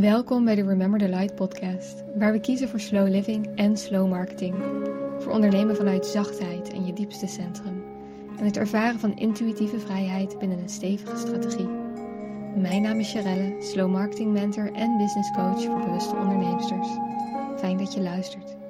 Welkom bij de Remember the Light podcast, waar we kiezen voor slow living en slow marketing. Voor ondernemen vanuit zachtheid en je diepste centrum. En het ervaren van intuïtieve vrijheid binnen een stevige strategie. Mijn naam is Sharelle, slow marketing mentor en business coach voor bewuste onderneemsters. Fijn dat je luistert.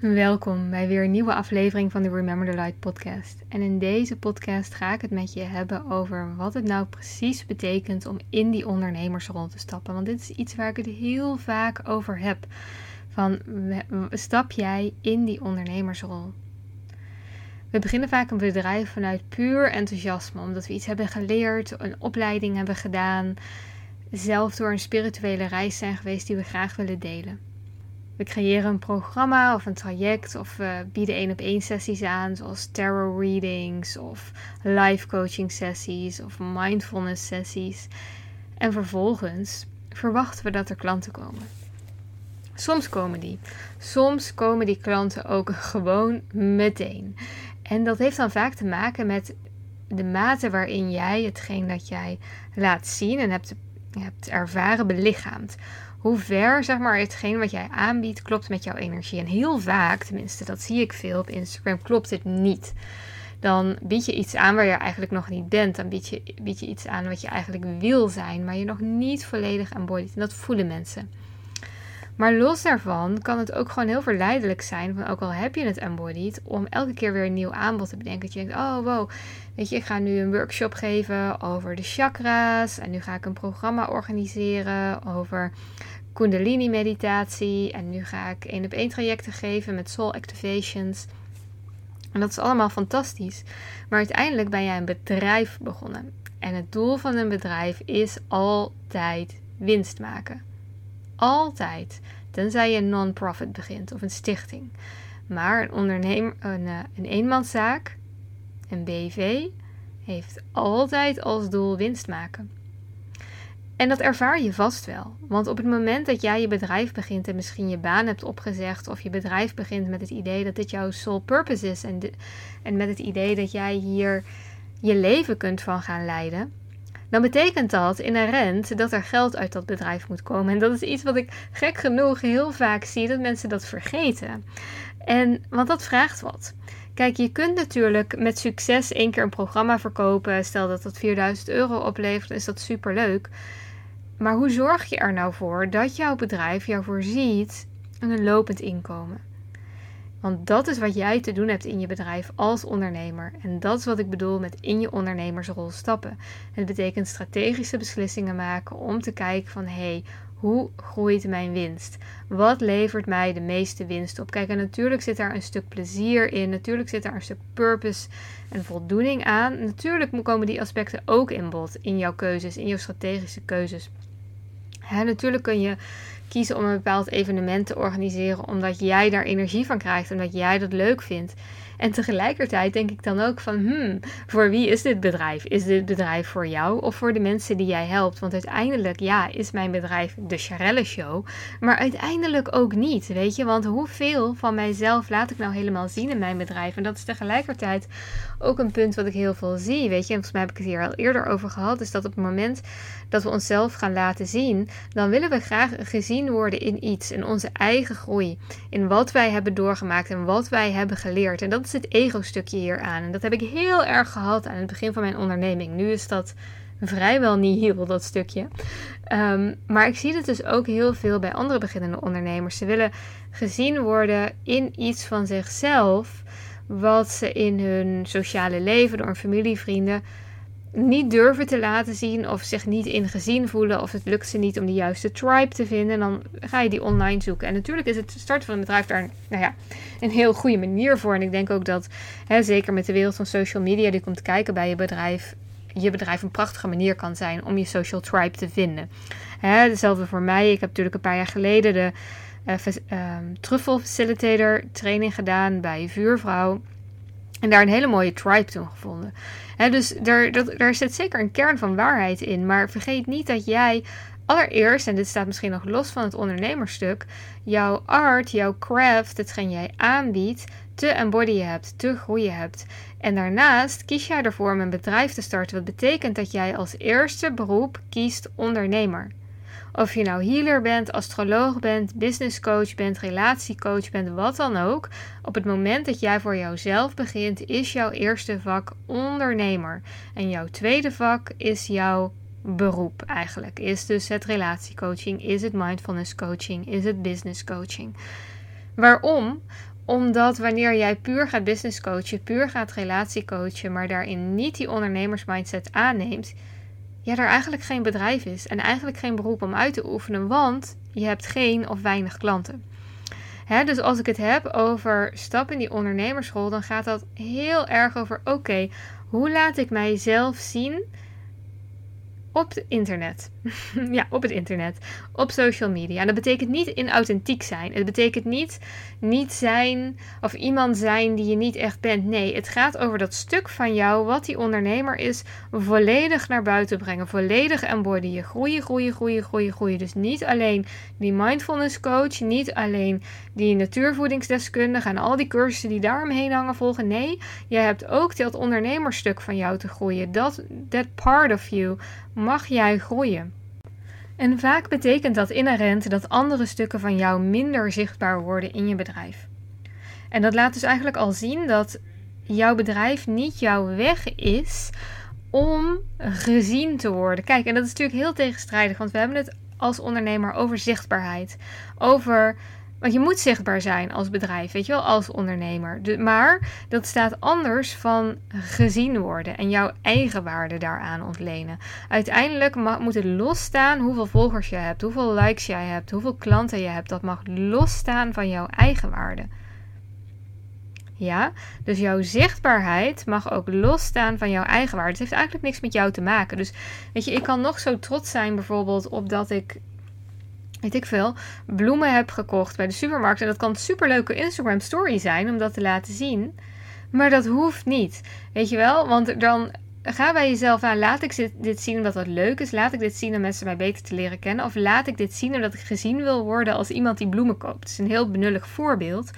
Welkom bij weer een nieuwe aflevering van de Remember the Light podcast. En in deze podcast ga ik het met je hebben over wat het nou precies betekent om in die ondernemersrol te stappen. Want dit is iets waar ik het heel vaak over heb. Van stap jij in die ondernemersrol? We beginnen vaak een bedrijf vanuit puur enthousiasme, omdat we iets hebben geleerd, een opleiding hebben gedaan, zelf door een spirituele reis zijn geweest die we graag willen delen. We creëren een programma of een traject of we bieden één op één sessies aan, zoals tarot readings of life coaching sessies of mindfulness sessies. En vervolgens verwachten we dat er klanten komen. Soms komen die. Soms komen die klanten ook gewoon meteen. En dat heeft dan vaak te maken met de mate waarin jij hetgeen dat jij laat zien en hebt, hebt ervaren belichaamt hoe ver zeg maar, hetgeen wat jij aanbiedt klopt met jouw energie. En heel vaak, tenminste, dat zie ik veel op Instagram, klopt het niet. Dan bied je iets aan waar je eigenlijk nog niet bent. Dan bied je, bied je iets aan wat je eigenlijk wil zijn, maar je nog niet volledig embodied. En dat voelen mensen. Maar los daarvan kan het ook gewoon heel verleidelijk zijn, van ook al heb je het embodied, om elke keer weer een nieuw aanbod te bedenken. Dat je denkt, oh wow, weet je, ik ga nu een workshop geven over de chakra's. En nu ga ik een programma organiseren over kundalini meditatie. En nu ga ik één op één trajecten geven met soul activations. En dat is allemaal fantastisch. Maar uiteindelijk ben jij een bedrijf begonnen. En het doel van een bedrijf is altijd winst maken. Altijd. Tenzij je een non-profit begint of een stichting. Maar een ondernemer, een, eh, een eenmanszaak, een BV, heeft altijd als doel winst maken. En dat ervaar je vast wel. Want op het moment dat jij je bedrijf begint en misschien je baan hebt opgezegd, of je bedrijf begint met het idee dat dit jouw sole purpose is en, en met het idee dat jij hier je leven kunt van gaan leiden, dan betekent dat inherent dat er geld uit dat bedrijf moet komen. En dat is iets wat ik gek genoeg heel vaak zie dat mensen dat vergeten. En want dat vraagt wat. Kijk, je kunt natuurlijk met succes één keer een programma verkopen. Stel dat dat 4000 euro oplevert, is dat super leuk. Maar hoe zorg je er nou voor dat jouw bedrijf jou voorziet aan een lopend inkomen? Want dat is wat jij te doen hebt in je bedrijf als ondernemer. En dat is wat ik bedoel met in je ondernemersrol stappen. Het betekent strategische beslissingen maken om te kijken van hé, hey, hoe groeit mijn winst? Wat levert mij de meeste winst op? Kijk, en natuurlijk zit daar een stuk plezier in. Natuurlijk zit daar een stuk purpose en voldoening aan. Natuurlijk komen die aspecten ook in bod in jouw keuzes, in jouw strategische keuzes. Hè, natuurlijk kun je kiezen om een bepaald evenement te organiseren omdat jij daar energie van krijgt en dat jij dat leuk vindt. En tegelijkertijd denk ik dan ook van, hmm, voor wie is dit bedrijf? Is dit bedrijf voor jou of voor de mensen die jij helpt? Want uiteindelijk, ja, is mijn bedrijf de Charelle Show, maar uiteindelijk ook niet, weet je? Want hoeveel van mijzelf laat ik nou helemaal zien in mijn bedrijf? En dat is tegelijkertijd ook een punt wat ik heel veel zie, weet je? En volgens mij heb ik het hier al eerder over gehad, is dat op het moment dat we onszelf gaan laten zien, dan willen we graag gezien worden in iets, in onze eigen groei, in wat wij hebben doorgemaakt en wat wij hebben geleerd. En dat is het ego-stukje hier aan. En dat heb ik heel erg gehad aan het begin van mijn onderneming. Nu is dat vrijwel niet heel, dat stukje. Ehm, maar ik zie het dus ook heel veel bij andere beginnende ondernemers. Ze willen gezien worden in iets van zichzelf, wat ze in hun sociale leven door hun familie, vrienden niet durven te laten zien of zich niet ingezien voelen of het lukt ze niet om de juiste tribe te vinden, dan ga je die online zoeken. En natuurlijk is het starten van een bedrijf daar nou ja, een heel goede manier voor. En ik denk ook dat, hè, zeker met de wereld van social media die komt kijken bij je bedrijf, je bedrijf een prachtige manier kan zijn om je social tribe te vinden. Hè, hetzelfde voor mij. Ik heb natuurlijk een paar jaar geleden de uh, Truffle Facilitator training gedaan bij Vuurvrouw. En daar een hele mooie tribe toen gevonden. dus daar, dat, daar zit zeker een kern van waarheid in. Maar vergeet niet dat jij allereerst, en dit staat misschien nog los van het ondernemerstuk, jouw art, jouw craft, hetgeen jij aanbiedt, te embodyen hebt, te groeien hebt. En daarnaast kies jij ervoor om een bedrijf te starten, wat betekent dat jij als eerste beroep kiest ondernemer. Of je nou healer bent, astroloog bent, business coach bent, relatiecoach bent, wat dan ook. Op het moment dat jij voor jouzelf begint, is jouw eerste vak ondernemer. En jouw tweede vak is jouw beroep eigenlijk. Is dus het relatiecoaching, is het mindfulness coaching, is het business coaching. Waarom? Omdat wanneer jij puur gaat business coachen, puur gaat relatiecoachen, maar daarin niet die ondernemersmindset aanneemt, ja, er eigenlijk geen bedrijf is en eigenlijk geen beroep om uit te oefenen, want je hebt geen of weinig klanten. Hè, dus als ik het heb over stap in die ondernemerschool, dan gaat dat heel erg over: oké, hoe laat ik mijzelf zien op het internet. ja, op het internet. Op social media. En dat betekent niet inauthentiek zijn. Het betekent niet niet zijn of iemand zijn die je niet echt bent. Nee, het gaat over dat stuk van jou, wat die ondernemer is, volledig naar buiten brengen. Volledig embodyen. Groeien, groeien, groeien, groeien, groeien. Dus niet alleen die mindfulness coach, niet alleen die natuurvoedingsdeskundige en al die cursussen die daaromheen hangen volgen. Nee, jij hebt ook dat ondernemerstuk van jou te groeien. Dat that part of you mag jij groeien. En vaak betekent dat inherent dat andere stukken van jou minder zichtbaar worden in je bedrijf. En dat laat dus eigenlijk al zien dat jouw bedrijf niet jouw weg is om gezien te worden. Kijk, en dat is natuurlijk heel tegenstrijdig, want we hebben het als ondernemer over zichtbaarheid, over want je moet zichtbaar zijn als bedrijf, weet je wel, als ondernemer. maar dat staat anders van gezien worden en jouw eigen waarde daaraan ontlenen. Uiteindelijk moet het losstaan hoeveel volgers je hebt, hoeveel likes jij hebt, hoeveel klanten je hebt. Dat mag losstaan van jouw eigen waarde. Ja, dus jouw zichtbaarheid mag ook losstaan van jouw eigen waarde. Het heeft eigenlijk niks met jou te maken. Dus weet je, ik kan nog zo trots zijn bijvoorbeeld op dat ik weet ik veel, bloemen heb gekocht bij de supermarkt. En dat kan een superleuke Instagram story zijn om dat te laten zien. Maar dat hoeft niet. Weet je wel? Want dan ga bij jezelf aan. Laat ik dit zien omdat het leuk is. Laat ik dit zien om mensen mij beter te leren kennen. Of laat ik dit zien omdat ik gezien wil worden als iemand die bloemen koopt. Het is een heel benullig voorbeeld.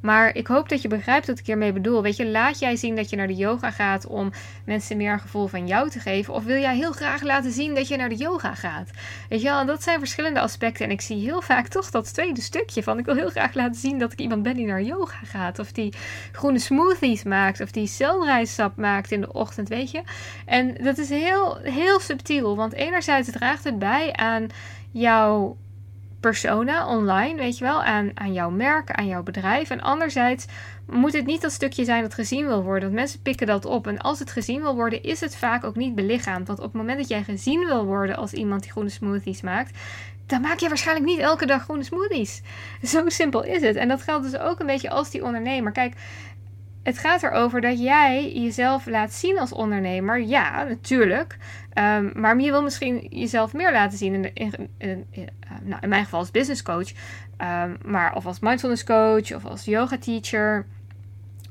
Maar ik hoop dat je begrijpt wat ik hiermee bedoel. Weet je, laat jij zien dat je naar de yoga gaat om mensen meer een gevoel van jou te geven? Of wil jij heel graag laten zien dat je naar de yoga gaat? Weet je wel, dat zijn verschillende aspecten. En ik zie heel vaak toch dat tweede stukje van ik wil heel graag laten zien dat ik iemand ben die naar yoga gaat. Of die groene smoothies maakt. Of die celrijsap maakt in de ochtend, weet je. En dat is heel, heel subtiel. Want enerzijds draagt het bij aan jouw persona online, weet je wel, aan, aan jouw merk, aan jouw bedrijf. En anderzijds moet het niet dat stukje zijn dat gezien wil worden, want mensen pikken dat op. En als het gezien wil worden, is het vaak ook niet belichaamd. Want op het moment dat jij gezien wil worden als iemand die groene smoothies maakt, dan maak je waarschijnlijk niet elke dag groene smoothies. Zo simpel is het. En dat geldt dus ook een beetje als die ondernemer. Kijk, het gaat erover dat jij jezelf laat zien als ondernemer. Ja, natuurlijk. Um, maar je wil misschien jezelf meer laten zien. In, eh, nou, in mijn geval als business coach. Um, maar of als mindfulness coach of als yoga teacher.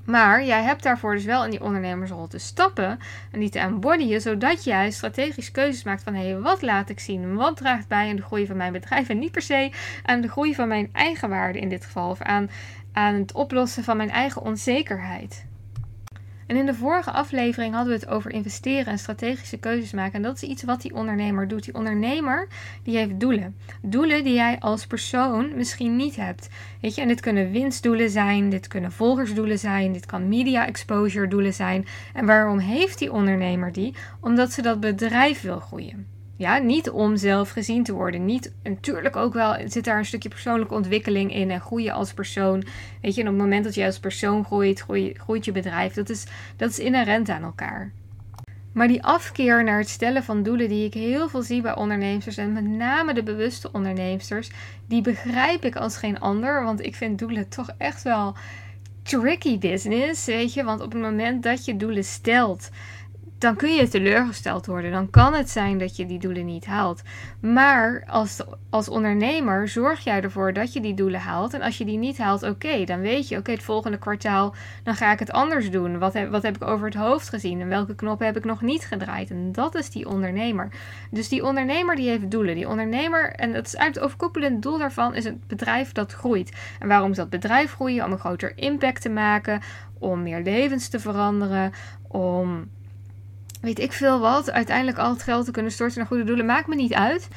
Maar jij hebt daarvoor dus wel in die ondernemersrol te stappen en die te embodyen, zodat jij strategisch keuzes maakt van hé, hey, wat laat ik zien? Wat draagt bij aan de groei van mijn bedrijf? En niet per se aan de groei van mijn eigen waarde in dit geval, of aan aan het oplossen van mijn eigen onzekerheid. En in de vorige aflevering hadden we het over investeren en strategische keuzes maken. En dat is iets wat die ondernemer doet. Die ondernemer die heeft doelen. Doelen die jij als persoon misschien niet hebt. Weet je, en dit kunnen winstdoelen zijn, dit kunnen volgersdoelen zijn, dit kan media exposure doelen zijn. En waarom heeft die ondernemer die? Omdat ze dat bedrijf wil groeien. Ja, niet om zelf gezien te worden. Niet, natuurlijk ook wel zit daar een stukje persoonlijke ontwikkeling in en groeien als persoon. Weet je, en op het moment dat je als persoon groeit, groeit, groeit je bedrijf. Dat is, dat is inherent aan elkaar. Maar die afkeer naar het stellen van doelen die ik heel veel zie bij ondernemers en met name de bewuste ondernemers, die begrijp ik als geen ander. Want ik vind doelen toch echt wel tricky business, weet je. Want op het moment dat je doelen stelt, dan kun je teleurgesteld worden. Dan kan het zijn dat je die doelen niet haalt. Maar als, als ondernemer zorg jij ervoor dat je die doelen haalt. En als je die niet haalt, oké, dan weet je, oké, het volgende kwartaal, dan ga ik het anders doen. Wat heb, wat heb ik over het hoofd gezien? En welke knoppen heb ik nog niet gedraaid? En dat is die ondernemer. Dus die ondernemer die heeft doelen. Die ondernemer, en dat is eigenlijk het overkoepelende doel daarvan, is een bedrijf dat groeit. En waarom is dat bedrijf groeien? Om een groter impact te maken, om meer levens te veranderen, om weet ik veel wat, uiteindelijk al het geld te kunnen storten naar goede doelen, maakt me niet uit.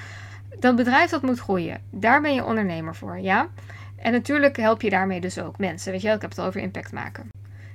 Dat bedrijf dat moet groeien. Daar ben je ondernemer voor, ja? En natuurlijk help je daarmee dus ook mensen. Weet je wel, ik heb het over impact maken.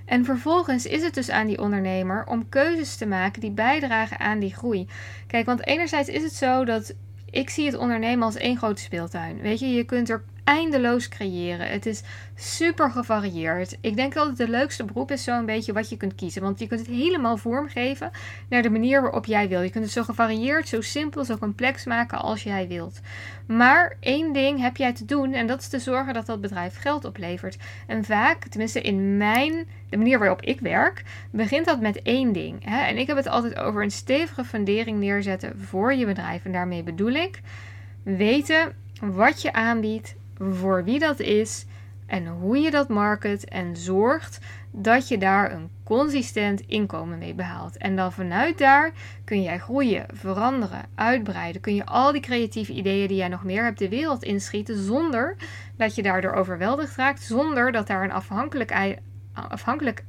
En vervolgens is het dus aan die ondernemer om keuzes te maken die bijdragen aan die groei. Kijk, want enerzijds is het zo dat ik zie het ondernemen als één grote speeltuin. Weet je, je kunt er eindeloos creëren. Het is super gevarieerd. Ik denk dat het de leukste beroep is zo'n beetje wat je kunt kiezen. Want je kunt het helemaal vormgeven naar de manier waarop jij wil. Je kunt het zo gevarieerd, zo simpel, zo complex maken als jij wilt. Maar één ding heb jij te doen en dat is te zorgen dat dat bedrijf geld oplevert. En vaak, tenminste in mijn, de manier waarop ik werk, begint dat met één ding. Hè? En ik heb het altijd over een stevige fundering neerzetten voor je bedrijf. En daarmee bedoel ik weten wat je aanbiedt, voor wie dat is en hoe je dat market en zorgt dat je daar een consistent inkomen mee behaalt. En dan vanuit daar kun jij groeien, veranderen, uitbreiden. Kun je al die creatieve ideeën die jij nog meer hebt de wereld inschieten zonder dat je daardoor overweldigd raakt, zonder dat daar een afhankelijkheid afhankelijk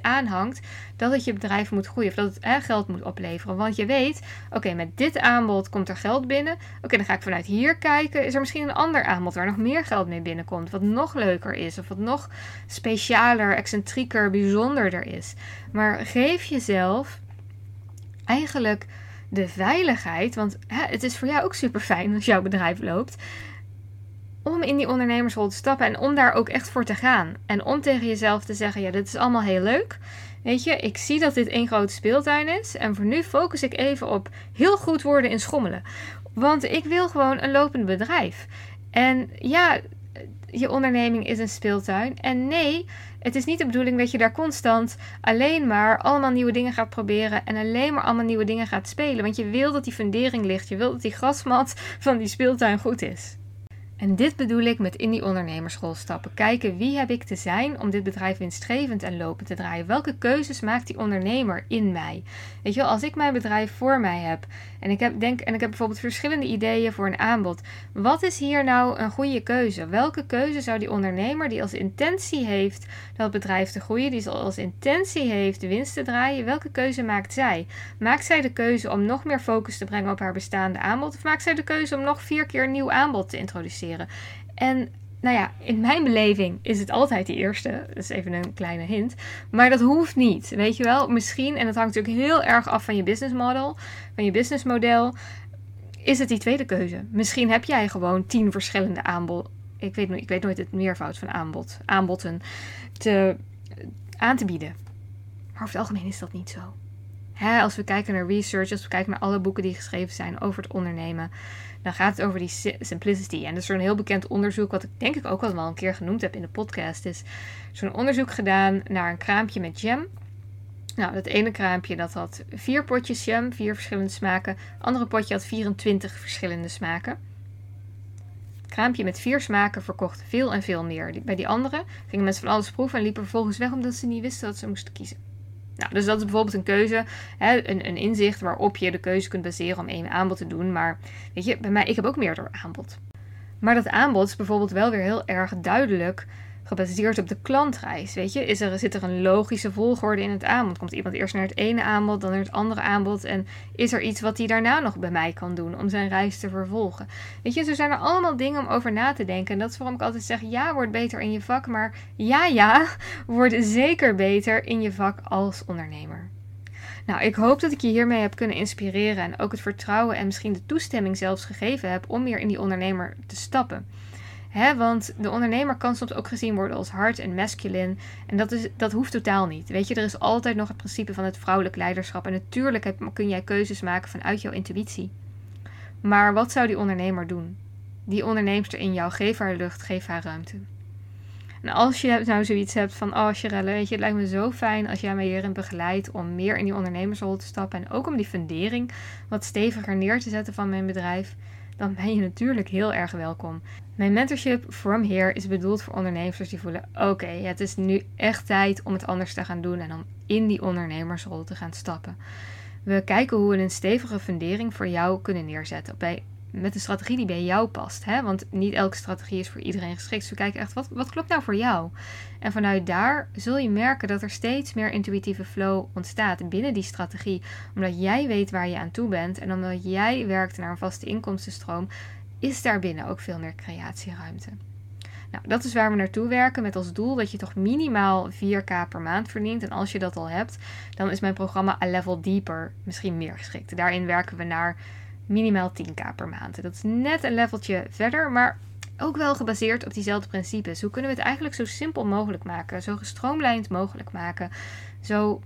aanhangt dat het je bedrijf moet groeien of dat het geld moet opleveren. Want je weet, oké, met dit aanbod komt er geld binnen. Oké, dan ga ik vanuit hier kijken. Is er misschien een ander aanbod waar nog meer geld mee binnenkomt, wat nog leuker is of wat nog specialer, excentrieker, bijzonderder is. Maar geef jezelf eigenlijk de veiligheid, want hè, het is voor jou ook super fijn als jouw bedrijf loopt om in die ondernemersrol te stappen en om daar ook echt voor te gaan. En om tegen jezelf te zeggen: ja, dit is allemaal heel leuk. Weet je, ik zie dat dit één grote speeltuin is. En voor nu focus ik even op heel goed worden in schommelen. Want ik wil gewoon een lopend bedrijf. En ja, je onderneming is een speeltuin. En nee, het is niet de bedoeling dat je daar constant alleen maar allemaal nieuwe dingen gaat proberen en alleen maar allemaal nieuwe dingen gaat spelen. Want je wil dat die fundering ligt. Je wil dat die grasmat van die speeltuin goed is. En dit bedoel ik met in die ondernemerschool stappen. Kijken wie heb ik te zijn om dit bedrijf winstgevend en lopend te draaien. Welke keuzes maakt die ondernemer in mij? Weet je wel, als ik mijn bedrijf voor mij heb en ik heb, denk, en ik heb bijvoorbeeld verschillende ideeën voor een aanbod. Wat is hier nou een goede keuze? Welke keuze zou die ondernemer die als intentie heeft dat bedrijf te groeien, die als intentie heeft winst te draaien, welke keuze maakt zij? Maakt zij de keuze om nog meer focus te brengen op haar bestaande aanbod? Of maakt zij de keuze om nog vier keer een nieuw aanbod te introduceren? En nou ja, in mijn beleving is het altijd die eerste. Dat is even een kleine hint. Maar dat hoeft niet. Weet je wel, misschien, en dat hangt natuurlijk heel erg af van je business model, van je businessmodel, is het die tweede keuze. Misschien heb jij gewoon tien verschillende aanbod. Ik weet, ik weet nooit het meervoud van aanbod, aanboden te, aan te bieden. Maar over het algemeen is dat niet zo. Hè, als we kijken naar research, als we kijken naar alle boeken die geschreven zijn over het ondernemen, dan gaat het over die simplicity. En dat is een heel bekend onderzoek, wat ik denk ik ook al wel een keer genoemd heb in de podcast. Is zo'n onderzoek gedaan naar een kraampje met jam. Nou, dat ene kraampje dat had vier potjes jam, vier verschillende smaken. Het andere potje had 24 verschillende smaken. Kraampje met vier smaken verkocht veel en veel meer. Bij die andere gingen mensen van alles proeven en liepen vervolgens weg omdat ze niet wisten wat ze moesten kiezen. Nou, dus dat is bijvoorbeeld een keuze, hè, een, een inzicht waarop je de keuze kunt baseren om één aanbod te doen. Maar weet je, bij mij, ik heb ook meerdere aanbod. Maar dat aanbod is bijvoorbeeld wel weer heel erg duidelijk gebaseerd op de klantreis. Weet je, is er, zit er een logische volgorde in het aanbod? Komt iemand eerst naar het ene aanbod, dan naar het andere aanbod? En is er iets wat hij daarna nog bij mij kan doen om zijn reis te vervolgen? Weet je, zo zijn er allemaal dingen om over na te denken. En dat is waarom ik altijd zeg: ja, word beter in je vak. Maar ja, ja, word zeker beter in je vak als ondernemer. Nou, ik hoop dat ik je hiermee heb kunnen inspireren en ook het vertrouwen en misschien de toestemming zelfs gegeven heb om meer in die ondernemer te stappen want de ondernemer kan soms ook gezien worden als hard en masculine. En dat, is, dat hoeft totaal niet. Weet je, er is altijd nog het principe van het vrouwelijk leiderschap. En natuurlijk kun jij keuzes maken vanuit jouw intuïtie. Maar wat zou die ondernemer doen? Die onderneemster in jou, geef haar lucht, geef haar ruimte. En als je nou zoiets hebt van, oh Charelle, weet je, het lijkt me zo fijn als jij mij hierin begeleidt om meer in die ondernemersrol te stappen en ook om die fundering wat steviger neer te zetten van mijn bedrijf, dan ben je natuurlijk heel erg welkom. Mijn mentorship From Here is bedoeld voor ondernemers die voelen: oké, het is nu echt tijd om het anders te gaan doen en om in die ondernemersrol te gaan stappen. We kijken hoe we een stevige fundering voor jou kunnen neerzetten. Bij met een strategie die bij jou past. Hè? Want niet elke strategie is voor iedereen geschikt. Dus we kijken echt, wat, wat klopt nou voor jou? En vanuit daar zul je merken dat er steeds meer intuïtieve flow ontstaat binnen die strategie. Omdat jij weet waar je aan toe bent en omdat jij werkt naar een vaste inkomstenstroom, is daar binnen ook veel meer creatieruimte. Nou, dat is waar we naartoe werken met als doel dat je toch minimaal 4k per maand verdient. En als je dat al hebt, dan is mijn programma A Level Deeper misschien meer geschikt. Daarin werken we naar minimaal 10k per maand. Dat is net een leveltje verder, maar ook wel gebaseerd op diezelfde principes. Hoe kunnen we het eigenlijk zo simpel mogelijk maken, zo gestroomlijnd mogelijk maken, zo,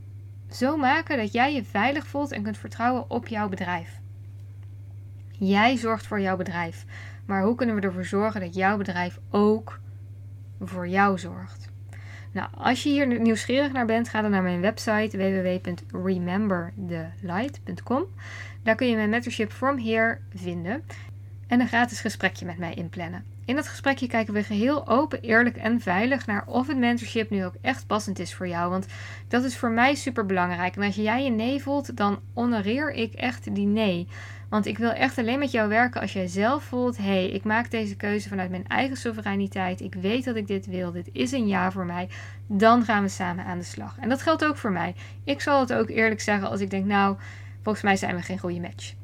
zo maken dat jij je veilig voelt en kunt vertrouwen op jouw bedrijf. Jij zorgt voor jouw bedrijf, maar hoe kunnen we ervoor zorgen dat jouw bedrijf ook voor jou zorgt? Nou, als je hier nieuwsgierig naar bent, ga dan naar mijn website www.rememberthelight.com. Daar kun je mijn mentorship From Here vinden en een gratis gesprekje met mij inplannen. In dat gesprekje kijken we geheel open, eerlijk en veilig naar of het mentorship nu ook echt passend is voor jou. Want dat is voor mij super belangrijk. En als jij je nee voelt, dan honoreer ik echt die nee. Want ik wil echt alleen met jou werken als jij zelf voelt: hé, hey, ik maak deze keuze vanuit mijn eigen soevereiniteit. Ik weet dat ik dit wil. Dit is een ja voor mij. Dan gaan we samen aan de slag. En dat geldt ook voor mij. Ik zal het ook eerlijk zeggen als ik denk: nou, volgens mij zijn we geen goede match.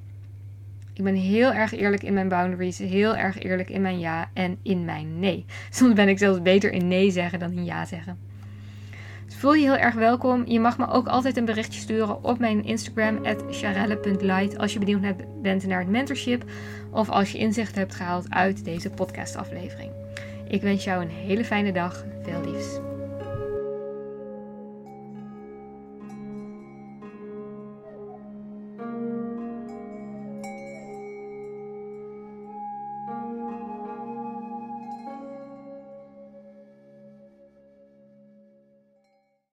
Ik ben heel erg eerlijk in mijn boundaries, heel erg eerlijk in mijn ja en in mijn nee. Soms ben ik zelfs beter in nee zeggen dan in ja zeggen. Dus voel je heel erg welkom. Je mag me ook altijd een berichtje sturen op mijn Instagram, charelle.light, als je benieuwd bent naar het mentorship of als je inzicht hebt gehaald uit deze podcastaflevering. Ik wens jou een hele fijne dag. Veel liefs.